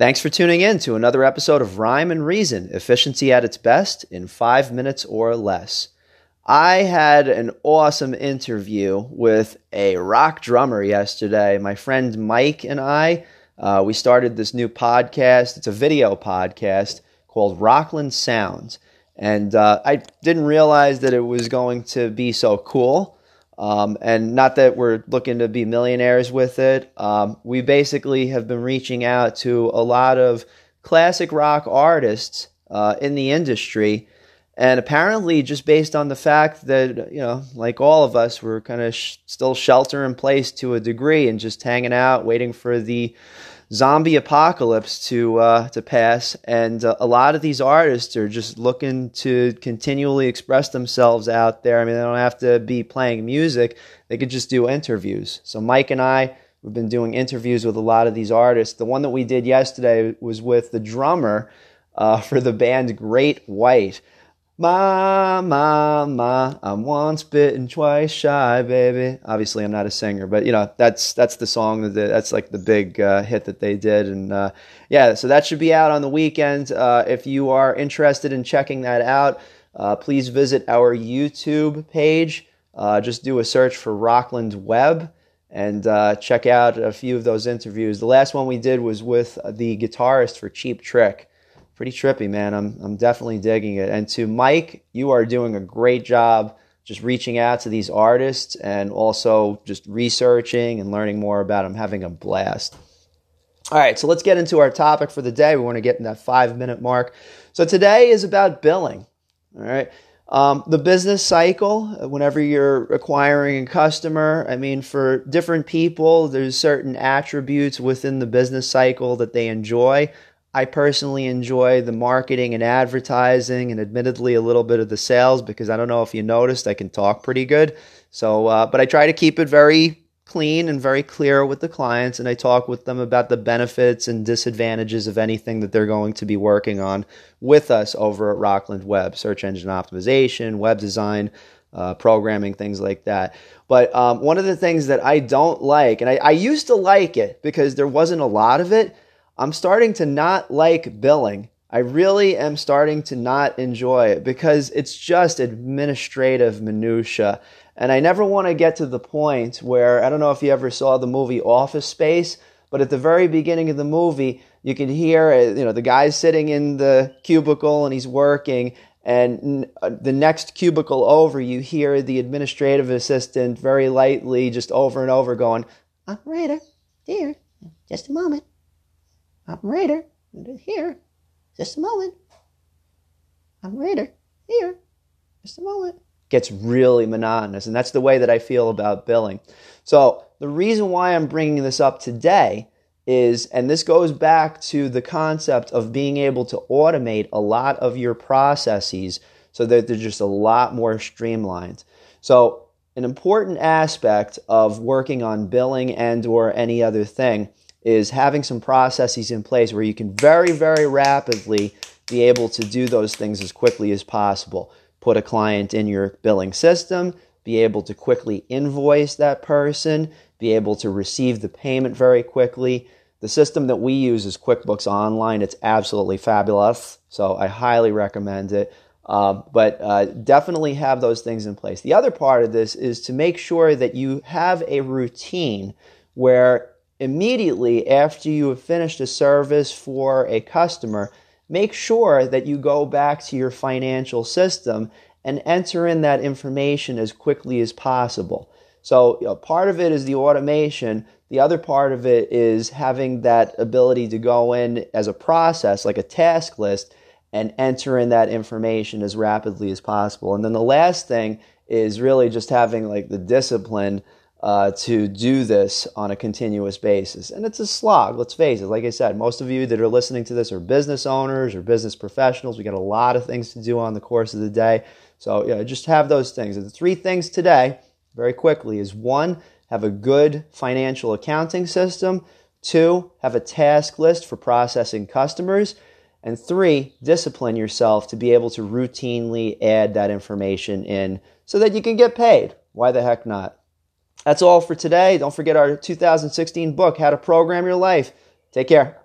Thanks for tuning in to another episode of Rhyme and Reason Efficiency at its best in five minutes or less. I had an awesome interview with a rock drummer yesterday. My friend Mike and I, uh, we started this new podcast. It's a video podcast called Rockland Sounds. And uh, I didn't realize that it was going to be so cool. Um, and not that we're looking to be millionaires with it. Um, we basically have been reaching out to a lot of classic rock artists uh, in the industry. And apparently, just based on the fact that, you know, like all of us, we're kind of sh- still shelter in place to a degree and just hanging out, waiting for the zombie apocalypse to uh, to pass, and uh, a lot of these artists are just looking to continually express themselves out there. I mean, they don't have to be playing music; they could just do interviews. So Mike and I. We've been doing interviews with a lot of these artists. The one that we did yesterday was with the drummer uh, for the band Great White. Ma, ma, ma, I'm once bitten, twice shy, baby. Obviously, I'm not a singer, but you know that's that's the song that that's like the big uh, hit that they did, and uh, yeah, so that should be out on the weekend. Uh, if you are interested in checking that out, uh, please visit our YouTube page. Uh, just do a search for Rockland Web and uh, check out a few of those interviews. The last one we did was with the guitarist for Cheap Trick pretty trippy, man. I'm I'm definitely digging it. And to Mike, you are doing a great job just reaching out to these artists and also just researching and learning more about them, having a blast. All right, so let's get into our topic for the day. We want to get in that five minute mark. So today is about billing. All right. Um, the business cycle, whenever you're acquiring a customer, I mean, for different people, there's certain attributes within the business cycle that they enjoy. I personally enjoy the marketing and advertising and admittedly a little bit of the sales because I don't know if you noticed, I can talk pretty good. So, uh, but I try to keep it very clean and very clear with the clients and I talk with them about the benefits and disadvantages of anything that they're going to be working on with us over at Rockland Web, search engine optimization, web design, uh, programming, things like that. But um, one of the things that I don't like, and I, I used to like it because there wasn't a lot of it I'm starting to not like billing. I really am starting to not enjoy it because it's just administrative minutia. And I never want to get to the point where I don't know if you ever saw the movie Office Space, but at the very beginning of the movie, you can hear uh, you know the guy's sitting in the cubicle and he's working and uh, the next cubicle over you hear the administrative assistant very lightly just over and over going operator dear just a moment Operator, here. Just a moment. Operator, here. Just a moment. Gets really monotonous, and that's the way that I feel about billing. So, the reason why I'm bringing this up today is, and this goes back to the concept of being able to automate a lot of your processes so that they're just a lot more streamlined. So, an important aspect of working on billing and or any other thing is having some processes in place where you can very, very rapidly be able to do those things as quickly as possible. Put a client in your billing system, be able to quickly invoice that person, be able to receive the payment very quickly. The system that we use is QuickBooks Online. It's absolutely fabulous, so I highly recommend it. Uh, but uh, definitely have those things in place. The other part of this is to make sure that you have a routine where immediately after you have finished a service for a customer, make sure that you go back to your financial system and enter in that information as quickly as possible. So, you know, part of it is the automation. The other part of it is having that ability to go in as a process, like a task list, and enter in that information as rapidly as possible. And then the last thing is really just having like the discipline uh, to do this on a continuous basis. And it's a slog, let's face it. Like I said, most of you that are listening to this are business owners or business professionals. We got a lot of things to do on the course of the day. So, yeah, just have those things. And the three things today, very quickly, is one, have a good financial accounting system. Two, have a task list for processing customers. And three, discipline yourself to be able to routinely add that information in so that you can get paid. Why the heck not? That's all for today. Don't forget our 2016 book, How to Program Your Life. Take care.